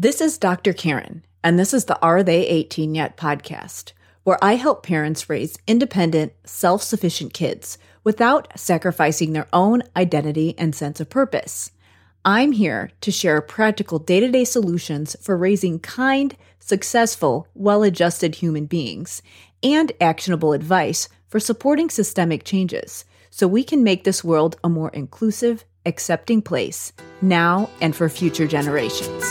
This is Dr. Karen, and this is the Are They 18 Yet podcast, where I help parents raise independent, self sufficient kids without sacrificing their own identity and sense of purpose. I'm here to share practical day to day solutions for raising kind, successful, well adjusted human beings and actionable advice for supporting systemic changes so we can make this world a more inclusive, accepting place now and for future generations.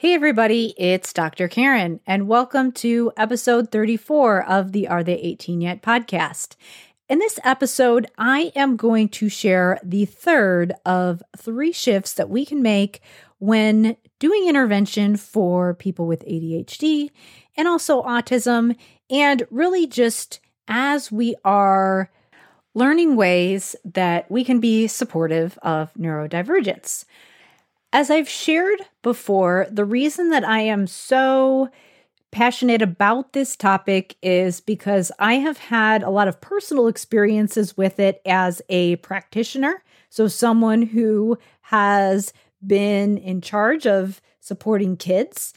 Hey, everybody, it's Dr. Karen, and welcome to episode 34 of the Are They 18 Yet podcast. In this episode, I am going to share the third of three shifts that we can make when doing intervention for people with ADHD and also autism, and really just as we are learning ways that we can be supportive of neurodivergence. As I've shared before, the reason that I am so passionate about this topic is because I have had a lot of personal experiences with it as a practitioner. So, someone who has been in charge of supporting kids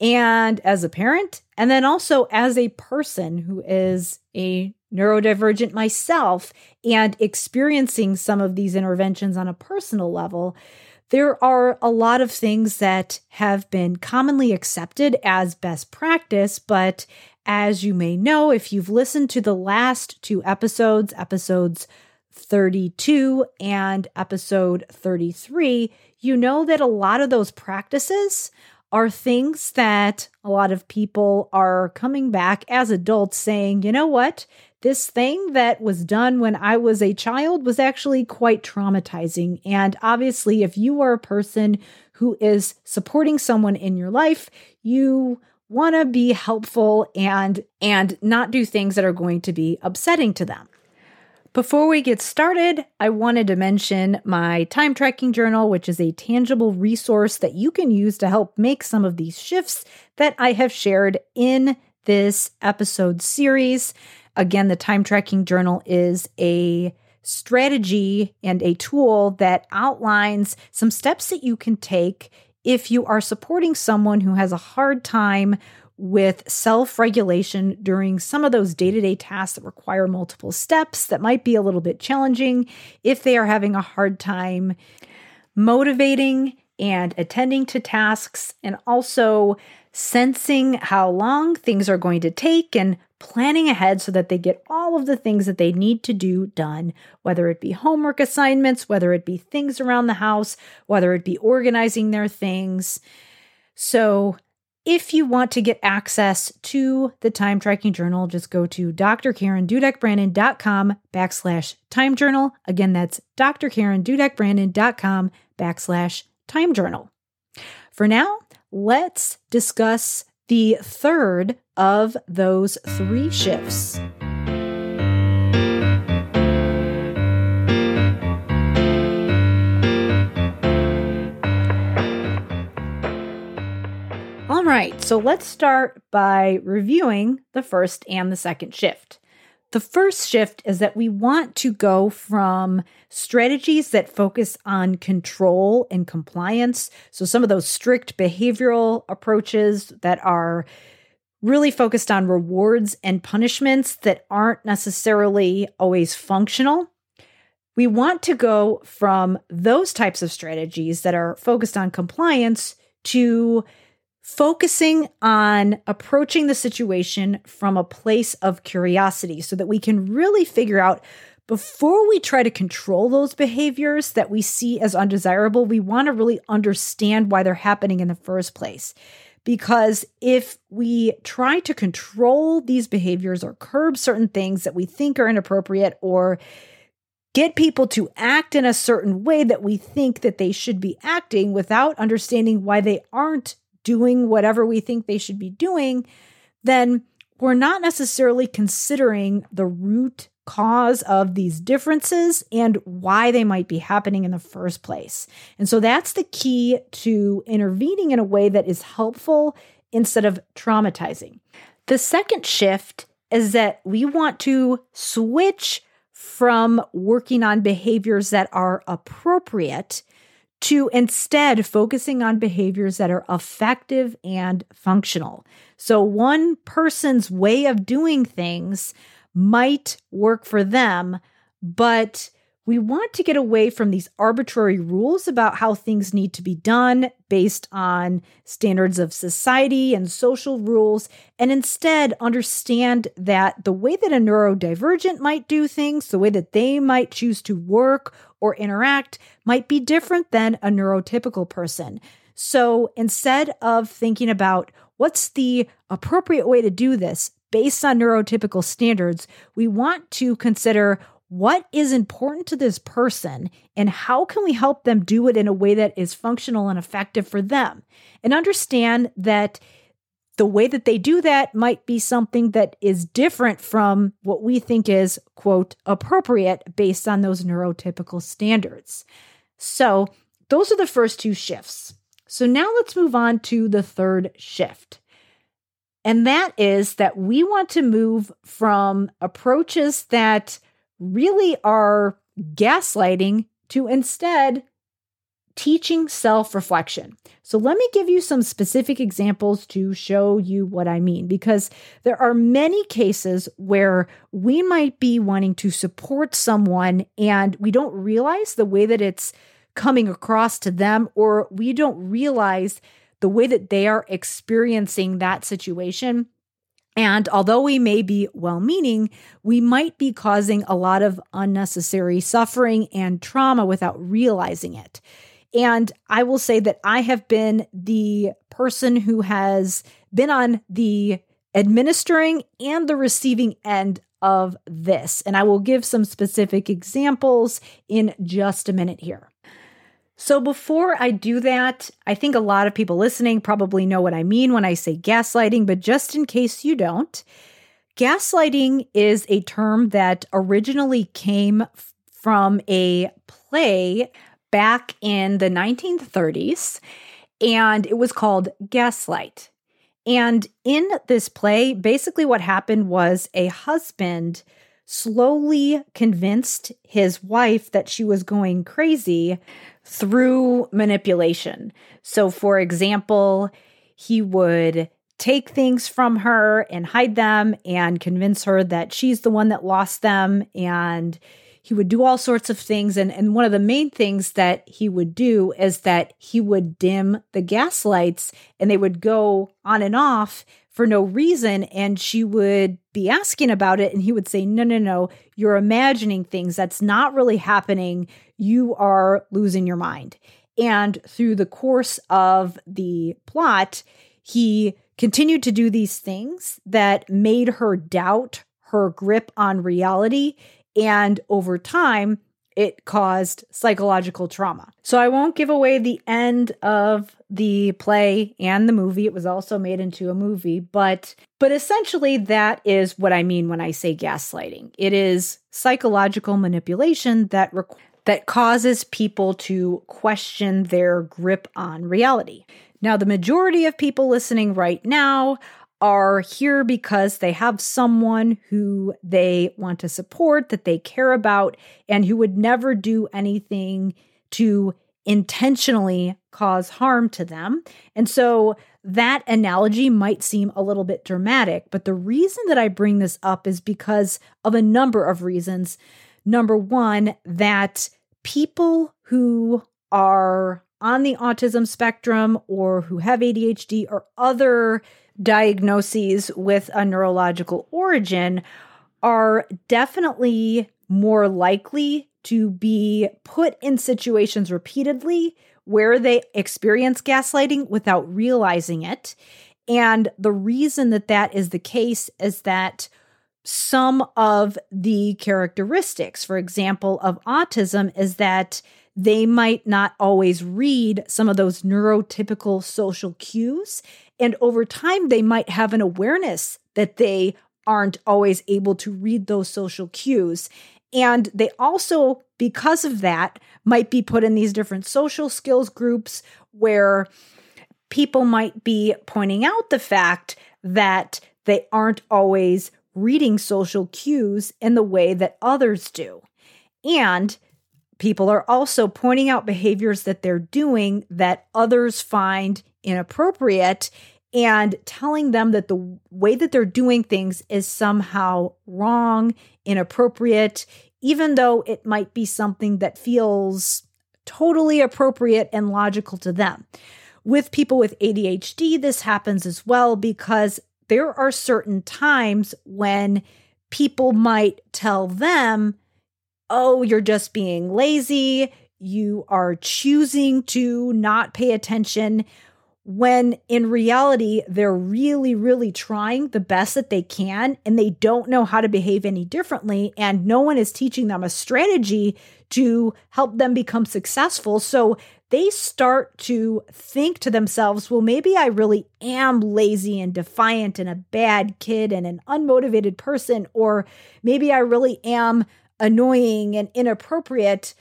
and as a parent, and then also as a person who is a neurodivergent myself and experiencing some of these interventions on a personal level there are a lot of things that have been commonly accepted as best practice, but as you may know, if you've listened to the last two episodes, episodes 32 and episode 33, you know that a lot of those practices are things that a lot of people are coming back as adults saying, you know what? This thing that was done when I was a child was actually quite traumatizing. And obviously, if you are a person who is supporting someone in your life, you want to be helpful and and not do things that are going to be upsetting to them. Before we get started, I wanted to mention my time tracking journal, which is a tangible resource that you can use to help make some of these shifts that I have shared in this episode series. Again, the time tracking journal is a strategy and a tool that outlines some steps that you can take if you are supporting someone who has a hard time with self regulation during some of those day to day tasks that require multiple steps that might be a little bit challenging, if they are having a hard time motivating and attending to tasks, and also sensing how long things are going to take and planning ahead so that they get all of the things that they need to do done, whether it be homework assignments, whether it be things around the house, whether it be organizing their things. So, if you want to get access to the time tracking journal, just go to drkarendudekbrannon.com backslash time journal. Again, that's drkarendudekbrannon.com backslash time journal. For now, let's discuss the third of those three shifts. All right, so let's start by reviewing the first and the second shift. The first shift is that we want to go from strategies that focus on control and compliance. So, some of those strict behavioral approaches that are really focused on rewards and punishments that aren't necessarily always functional. We want to go from those types of strategies that are focused on compliance to focusing on approaching the situation from a place of curiosity so that we can really figure out before we try to control those behaviors that we see as undesirable, we want to really understand why they're happening in the first place. Because if we try to control these behaviors or curb certain things that we think are inappropriate or get people to act in a certain way that we think that they should be acting without understanding why they aren't doing whatever we think they should be doing, then we're not necessarily considering the root cause of these differences and why they might be happening in the first place. And so that's the key to intervening in a way that is helpful instead of traumatizing. The second shift is that we want to switch from working on behaviors that are appropriate to instead focusing on behaviors that are effective and functional. So, one person's way of doing things might work for them, but we want to get away from these arbitrary rules about how things need to be done based on standards of society and social rules, and instead understand that the way that a neurodivergent might do things, the way that they might choose to work or interact, might be different than a neurotypical person. So instead of thinking about what's the appropriate way to do this based on neurotypical standards, we want to consider what is important to this person and how can we help them do it in a way that is functional and effective for them? And understand that the way that they do that might be something that is different from what we think is quote appropriate based on those neurotypical standards. So those are the first two shifts. So now let's move on to the third shift. And that is that we want to move from approaches that really are gaslighting to instead teaching self reflection. So, let me give you some specific examples to show you what I mean, because there are many cases where we might be wanting to support someone and we don't realize the way that it's coming across to them, or we don't realize the way that they are experiencing that situation and although we may be well meaning, we might be causing a lot of unnecessary suffering and trauma without realizing it. And I will say that I have been the person who has been on the administering and the receiving end of this. And I will give some specific examples in just a minute here. So, before I do that, I think a lot of people listening probably know what I mean when I say gaslighting, but just in case you don't, gaslighting is a term that originally came from a play back in the 1930s, and it was called Gaslight. And in this play, basically what happened was a husband slowly convinced his wife that she was going crazy through manipulation. So, for example, he would take things from her and hide them and convince her that she's the one that lost them. And he would do all sorts of things. And, and one of the main things that he would do is that he would dim the gas lights and they would go on and off for no reason. And she would be asking about it. And he would say, No, no, no, you're imagining things. That's not really happening. You are losing your mind. And through the course of the plot, he continued to do these things that made her doubt her grip on reality. And over time, it caused psychological trauma. So I won't give away the end of the play and the movie. It was also made into a movie, but but essentially that is what I mean when I say gaslighting. It is psychological manipulation that that causes people to question their grip on reality. Now, the majority of people listening right now are here because they have someone who they want to support, that they care about, and who would never do anything to intentionally cause harm to them. And so that analogy might seem a little bit dramatic, but the reason that I bring this up is because of a number of reasons. Number one, that people who are on the autism spectrum or who have ADHD or other diagnoses with a neurological origin are definitely more likely to be put in situations repeatedly where they experience gaslighting without realizing it. And the reason that that is the case is that some of the characteristics, for example, of autism is that they might not always read some of those neurotypical social cues. And over time, they might have an awareness that they aren't always able to read those social cues. And they also, because of that, might be put in these different social skills groups where people might be pointing out the fact that they aren't always reading social cues in the way that others do. And people are also pointing out behaviors that they're doing that others find inappropriate and telling them that the way that they're doing things is somehow wrong, inappropriate, even though it might be something that feels totally appropriate and logical to them. With people with ADHD, this happens as well because there are certain times when people might tell them, oh, you're just being lazy. You are choosing to not pay attention when in reality, they're really, really trying the best that they can and they don't know how to behave any differently. And no one is teaching them a strategy to help them become successful. So they start to think to themselves, well, maybe I really am lazy and defiant and a bad kid and an unmotivated person, or maybe I really am annoying and inappropriate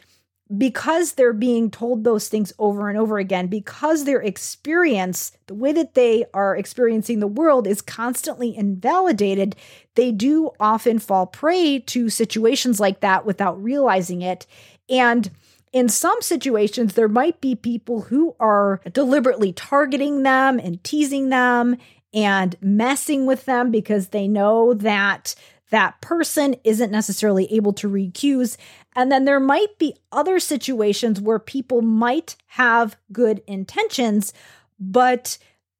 because they're being told those things over and over again, because their experience, the way that they are experiencing the world, is constantly invalidated, they do often fall prey to situations like that without realizing it. And in some situations, there might be people who are deliberately targeting them and teasing them and messing with them because they know that that person isn't necessarily able to read cues. And then there might be other situations where people might have good intentions, but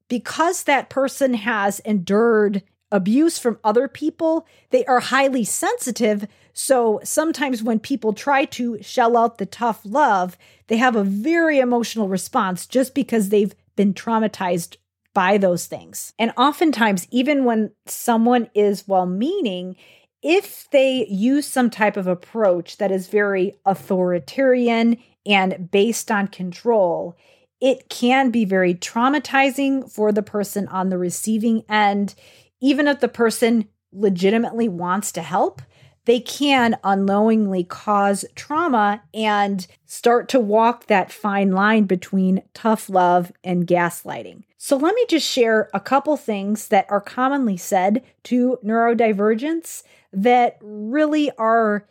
because that person has endured abuse from other people, they are highly sensitive. So sometimes when people try to shell out the tough love, they have a very emotional response just because they've been traumatized by those things. And oftentimes, even when someone is well meaning, if they use some type of approach that is very authoritarian and based on control, it can be very traumatizing for the person on the receiving end. Even if the person legitimately wants to help, they can unknowingly cause trauma and start to walk that fine line between tough love and gaslighting. So, let me just share a couple things that are commonly said to neurodivergents that really are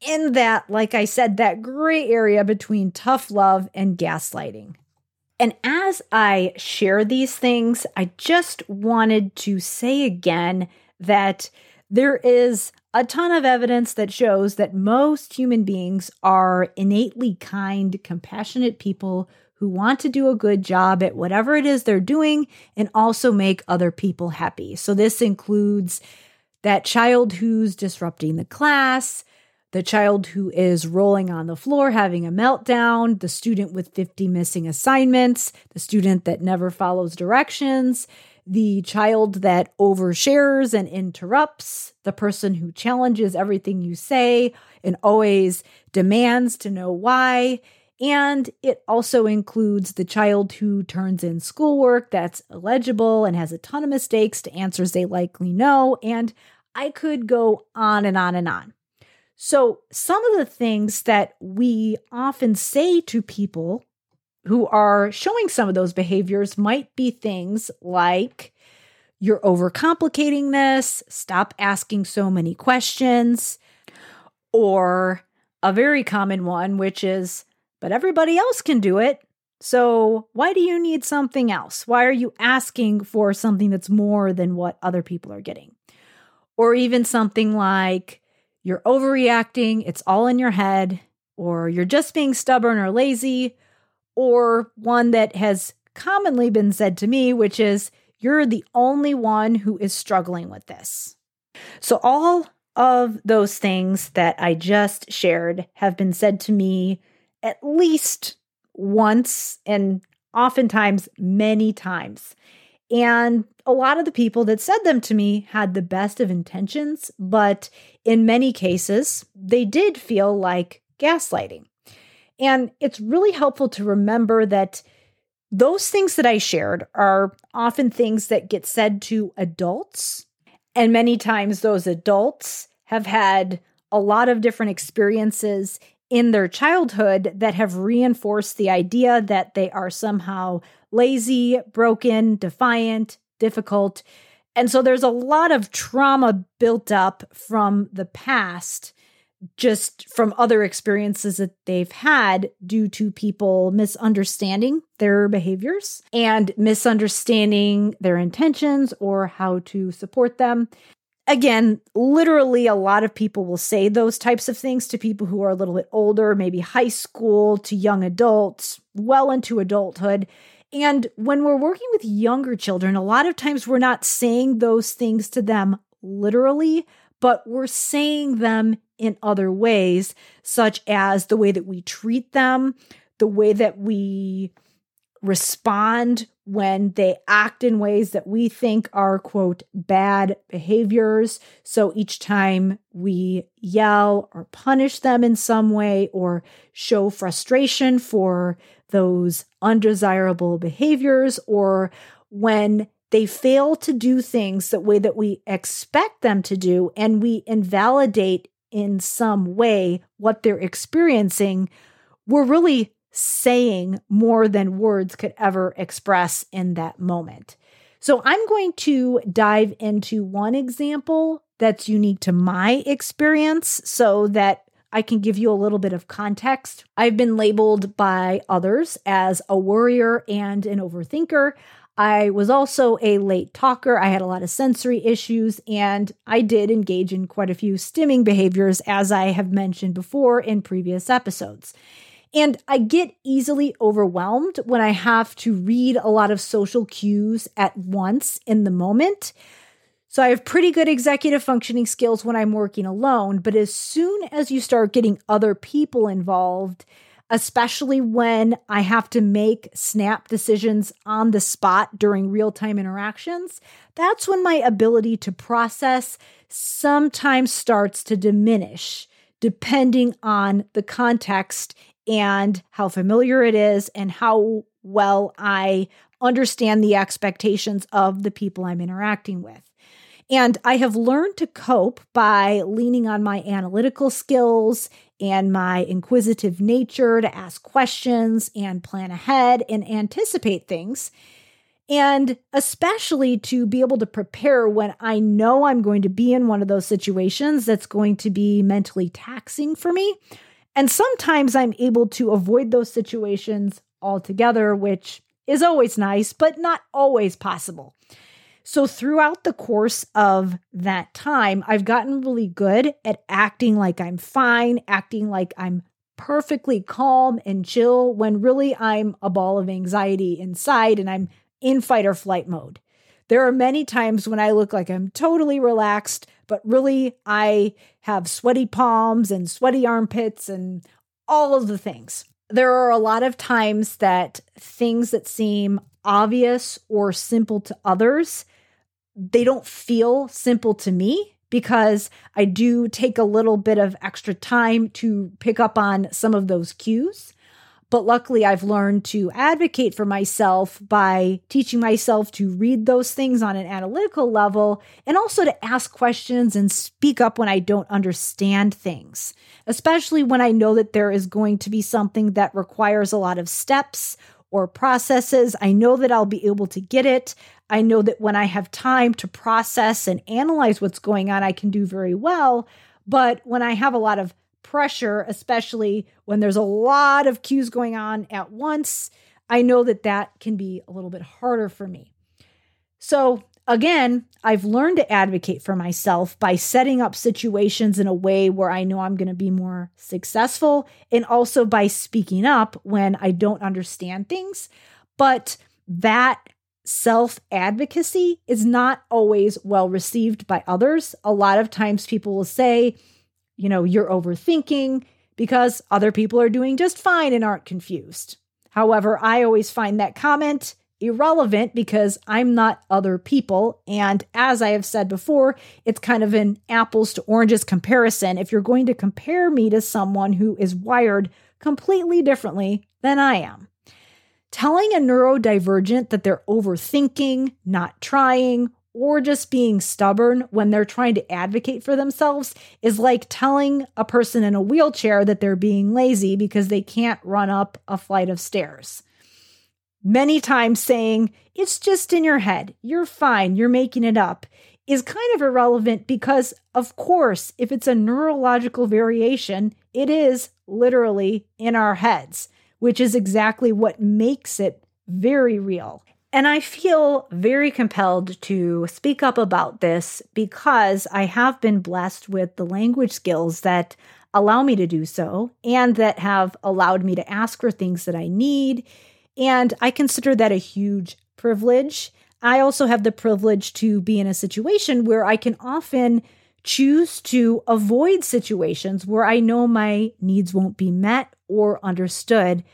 in that, like I said, that gray area between tough love and gaslighting. And as I share these things, I just wanted to say again that there is a ton of evidence that shows that most human beings are innately kind, compassionate people who want to do a good job at whatever it is they're doing and also make other people happy. So, this includes that child who's disrupting the class, the child who is rolling on the floor having a meltdown, the student with 50 missing assignments, the student that never follows directions the child that overshares and interrupts, the person who challenges everything you say and always demands to know why. And it also includes the child who turns in schoolwork that's illegible and has a ton of mistakes to answers they likely know. And I could go on and on and on. So, some of the things that we often say to people who are showing some of those behaviors might be things like you're overcomplicating this, stop asking so many questions, or a very common one, which is, but everybody else can do it. So why do you need something else? Why are you asking for something that's more than what other people are getting? Or even something like, you're overreacting, it's all in your head, or you're just being stubborn or lazy, or one that has commonly been said to me, which is, You're the only one who is struggling with this. So, all of those things that I just shared have been said to me at least once and oftentimes many times. And a lot of the people that said them to me had the best of intentions, but in many cases, they did feel like gaslighting. And it's really helpful to remember that those things that I shared are often things that get said to adults. And many times those adults have had a lot of different experiences in their childhood that have reinforced the idea that they are somehow lazy, broken, defiant, difficult. And so there's a lot of trauma built up from the past, just from other experiences that they've had due to people misunderstanding their behaviors and misunderstanding their intentions or how to support them again, literally a lot of people will say those types of things to people who are a little bit older, maybe high school to young adults, well into adulthood. And when we're working with younger children, a lot of times we're not saying those things to them literally, but we're saying them in other ways, such as the way that we treat them, the way that we respond when they act in ways that we think are, quote, bad behaviors. So each time we yell or punish them in some way or show frustration for those undesirable behaviors, or when they fail to do things the way that we expect them to do, and we invalidate in some way what they're experiencing, we're really saying more than words could ever express in that moment. So I'm going to dive into one example that's unique to my experience so that I can give you a little bit of context. I've been labeled by others as a worrier and an overthinker. I was also a late talker. I had a lot of sensory issues, and I did engage in quite a few stimming behaviors, as I have mentioned before in previous episodes. And I get easily overwhelmed when I have to read a lot of social cues at once in the moment. So I have pretty good executive functioning skills when I'm working alone. But as soon as you start getting other people involved, especially when I have to make snap decisions on the spot during real time interactions, that's when my ability to process sometimes starts to diminish depending on the context and how familiar it is and how well I understand the expectations of the people I'm interacting with. And I have learned to cope by leaning on my analytical skills and my inquisitive nature to ask questions and plan ahead and anticipate things. And especially to be able to prepare when I know I'm going to be in one of those situations that's going to be mentally taxing for me and sometimes I'm able to avoid those situations altogether, which is always nice, but not always possible. So, throughout the course of that time, I've gotten really good at acting like I'm fine, acting like I'm perfectly calm and chill when really I'm a ball of anxiety inside and I'm in fight or flight mode. There are many times when I look like I'm totally relaxed, but really I have sweaty palms and sweaty armpits and all of the things. There are a lot of times that things that seem obvious or simple to others, they don't feel simple to me because I do take a little bit of extra time to pick up on some of those cues. But luckily, I've learned to advocate for myself by teaching myself to read those things on an analytical level and also to ask questions and speak up when I don't understand things, especially when I know that there is going to be something that requires a lot of steps or processes. I know that I'll be able to get it. I know that when I have time to process and analyze what's going on, I can do very well. But when I have a lot of pressure, especially when there's a lot of cues going on at once, I know that that can be a little bit harder for me. So, again, I've learned to advocate for myself by setting up situations in a way where I know I'm going to be more successful and also by speaking up when I don't understand things. But that self advocacy is not always well received by others. A lot of times people will say, you know, you're overthinking because other people are doing just fine and aren't confused. However, I always find that comment irrelevant because I'm not other people. And as I have said before, it's kind of an apples to oranges comparison. If you're going to compare me to someone who is wired completely differently than I am, telling a neurodivergent that they're overthinking, not trying, or just being stubborn when they're trying to advocate for themselves is like telling a person in a wheelchair that they're being lazy because they can't run up a flight of stairs. Many times saying, it's just in your head, you're fine, you're making it up, is kind of irrelevant because, of course, if it's a neurological variation, it is literally in our heads, which is exactly what makes it very real. And I feel very compelled to speak up about this because I have been blessed with the language skills that allow me to do so and that have allowed me to ask for things that I need. And I consider that a huge privilege. I also have the privilege to be in a situation where I can often choose to avoid situations where I know my needs won't be met or understood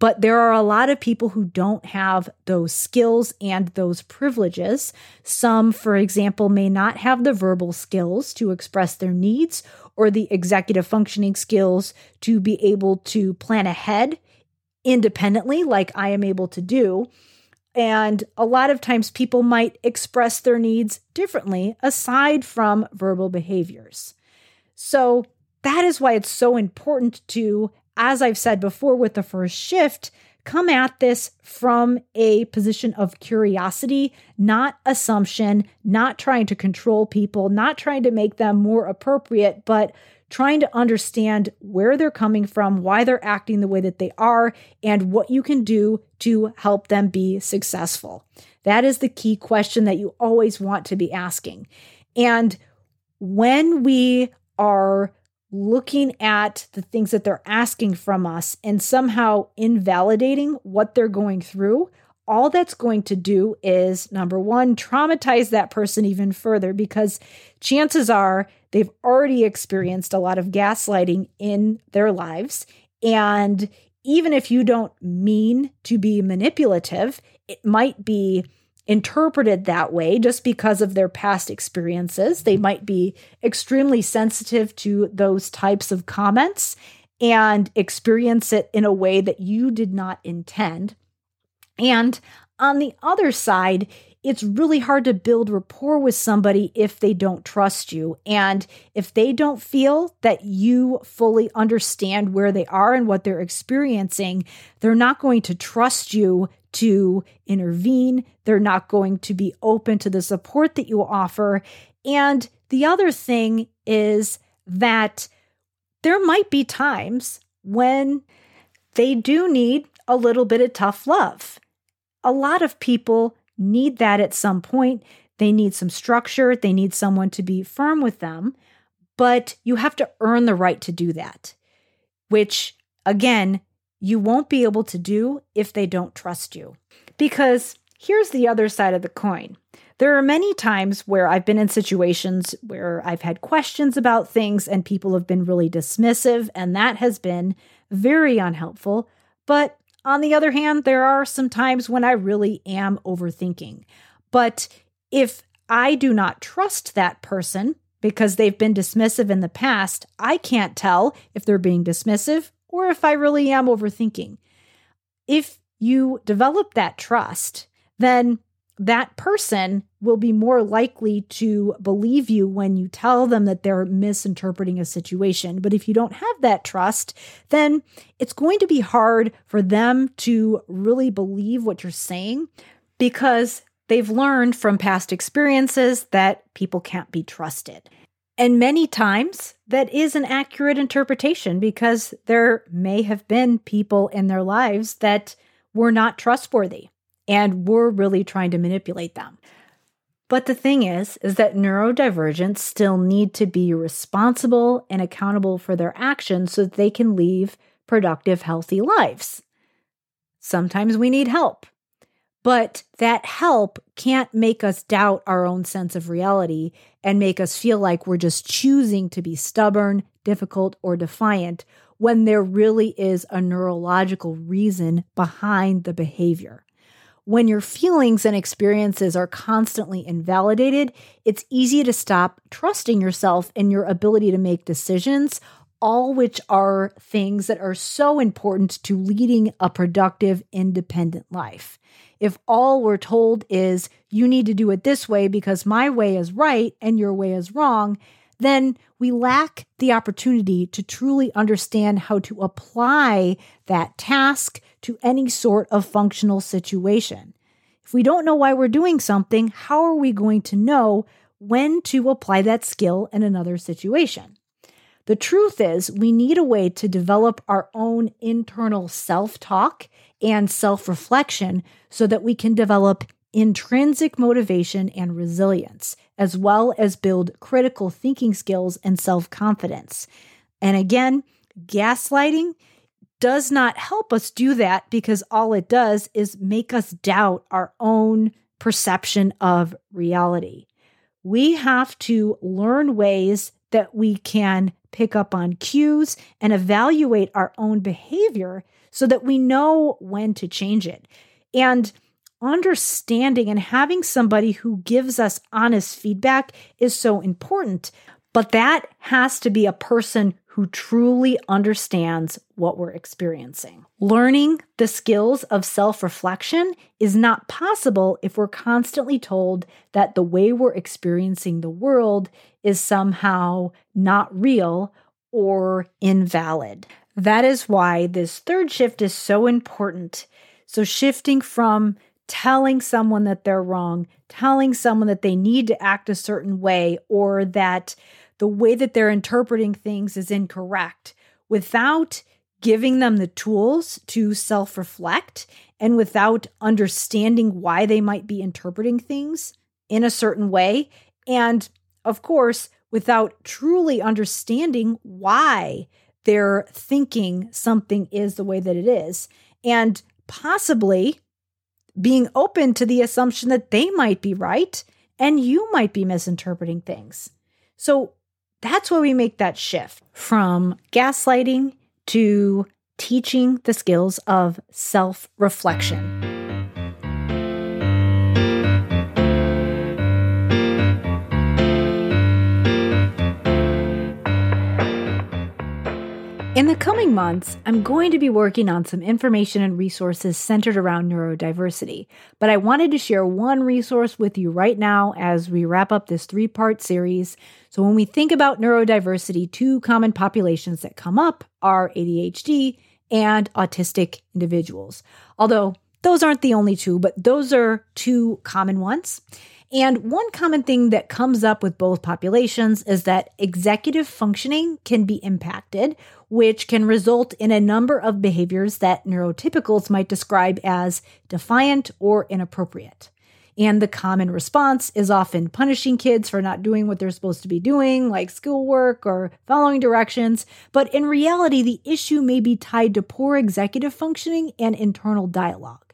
but there are a lot of people who don't have those skills and those privileges. Some, for example, may not have the verbal skills to express their needs or the executive functioning skills to be able to plan ahead independently, like I am able to do. And a lot of times people might express their needs differently aside from verbal behaviors. So that is why it's so important to as I've said before with the first shift, come at this from a position of curiosity, not assumption, not trying to control people, not trying to make them more appropriate, but trying to understand where they're coming from, why they're acting the way that they are, and what you can do to help them be successful. That is the key question that you always want to be asking. And when we are looking at the things that they're asking from us and somehow invalidating what they're going through, all that's going to do is number one, traumatize that person even further because chances are they've already experienced a lot of gaslighting in their lives. And even if you don't mean to be manipulative, it might be interpreted that way just because of their past experiences. They might be extremely sensitive to those types of comments and experience it in a way that you did not intend. And on the other side, it's really hard to build rapport with somebody if they don't trust you. And if they don't feel that you fully understand where they are and what they're experiencing, they're not going to trust you to intervene. They're not going to be open to the support that you offer. And the other thing is that there might be times when they do need a little bit of tough love. A lot of people need that at some point. They need some structure, they need someone to be firm with them, but you have to earn the right to do that, which again you won't be able to do if they don't trust you. Because here's the other side of the coin. There are many times where I've been in situations where I've had questions about things and people have been really dismissive, and that has been very unhelpful. But on the other hand, there are some times when I really am overthinking. But if I do not trust that person because they've been dismissive in the past, I can't tell if they're being dismissive or if I really am overthinking. If you develop that trust, then that person will be more likely to believe you when you tell them that they're misinterpreting a situation. But if you don't have that trust, then it's going to be hard for them to really believe what you're saying because they've learned from past experiences that people can't be trusted. And many times that is an accurate interpretation because there may have been people in their lives that were not trustworthy and were really trying to manipulate them. But the thing is, is that neurodivergents still need to be responsible and accountable for their actions so that they can live productive, healthy lives. Sometimes we need help. But that help can't make us doubt our own sense of reality and make us feel like we're just choosing to be stubborn, difficult, or defiant when there really is a neurological reason behind the behavior. When your feelings and experiences are constantly invalidated, it's easy to stop trusting yourself and your ability to make decisions all which are things that are so important to leading a productive, independent life. If all we're told is you need to do it this way because my way is right and your way is wrong, then we lack the opportunity to truly understand how to apply that task to any sort of functional situation. If we don't know why we're doing something, how are we going to know when to apply that skill in another situation? The truth is, we need a way to develop our own internal self talk and self reflection so that we can develop intrinsic motivation and resilience, as well as build critical thinking skills and self confidence. And again, gaslighting does not help us do that because all it does is make us doubt our own perception of reality. We have to learn ways that we can pick up on cues and evaluate our own behavior so that we know when to change it. And understanding and having somebody who gives us honest feedback is so important. But that has to be a person who truly understands what we're experiencing. Learning the skills of self reflection is not possible if we're constantly told that the way we're experiencing the world is somehow not real or invalid. That is why this third shift is so important. So, shifting from telling someone that they're wrong, telling someone that they need to act a certain way, or that the way that they're interpreting things is incorrect without giving them the tools to self reflect and without understanding why they might be interpreting things in a certain way. And of course, without truly understanding why they're thinking something is the way that it is. And possibly being open to the assumption that they might be right and you might be misinterpreting things. So that's why we make that shift from gaslighting to teaching the skills of self reflection. The coming months, I'm going to be working on some information and resources centered around neurodiversity, but I wanted to share one resource with you right now as we wrap up this three part series. So, when we think about neurodiversity, two common populations that come up are ADHD and autistic individuals. Although those aren't the only two, but those are two common ones. And one common thing that comes up with both populations is that executive functioning can be impacted, which can result in a number of behaviors that neurotypicals might describe as defiant or inappropriate. And the common response is often punishing kids for not doing what they're supposed to be doing, like schoolwork or following directions. But in reality, the issue may be tied to poor executive functioning and internal dialogue.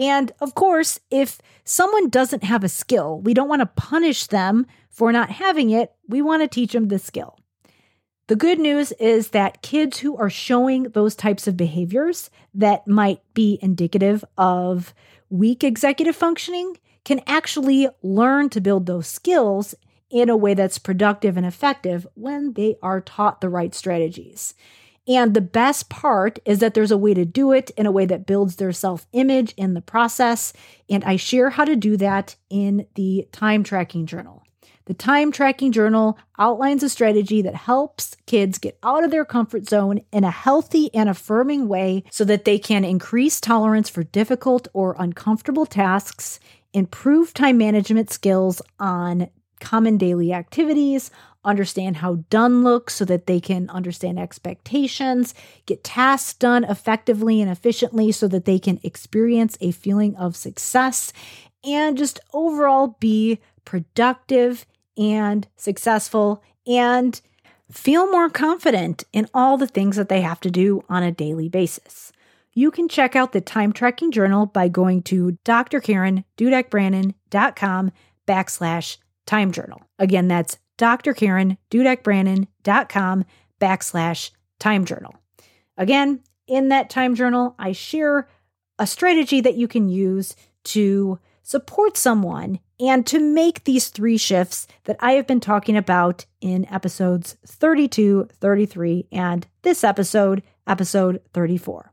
And of course, if someone doesn't have a skill, we don't want to punish them for not having it. We want to teach them the skill. The good news is that kids who are showing those types of behaviors that might be indicative of weak executive functioning can actually learn to build those skills in a way that's productive and effective when they are taught the right strategies. And the best part is that there's a way to do it in a way that builds their self image in the process. And I share how to do that in the time tracking journal. The time tracking journal outlines a strategy that helps kids get out of their comfort zone in a healthy and affirming way so that they can increase tolerance for difficult or uncomfortable tasks, improve time management skills on common daily activities, understand how done looks so that they can understand expectations, get tasks done effectively and efficiently so that they can experience a feeling of success, and just overall be productive and successful and feel more confident in all the things that they have to do on a daily basis. You can check out the time tracking journal by going to drkarendudekbrannon.com backslash time journal. Again, that's Dr. Karen DudekBrannon.com backslash time journal. Again, in that time journal, I share a strategy that you can use to support someone and to make these three shifts that I have been talking about in episodes 32, 33, and this episode, episode 34.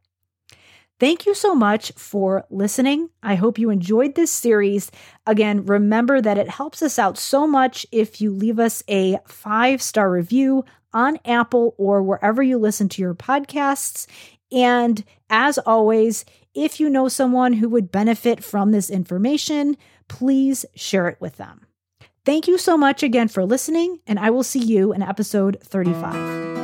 Thank you so much for listening. I hope you enjoyed this series. Again, remember that it helps us out so much if you leave us a five star review on Apple or wherever you listen to your podcasts. And as always, if you know someone who would benefit from this information, please share it with them. Thank you so much again for listening, and I will see you in episode 35.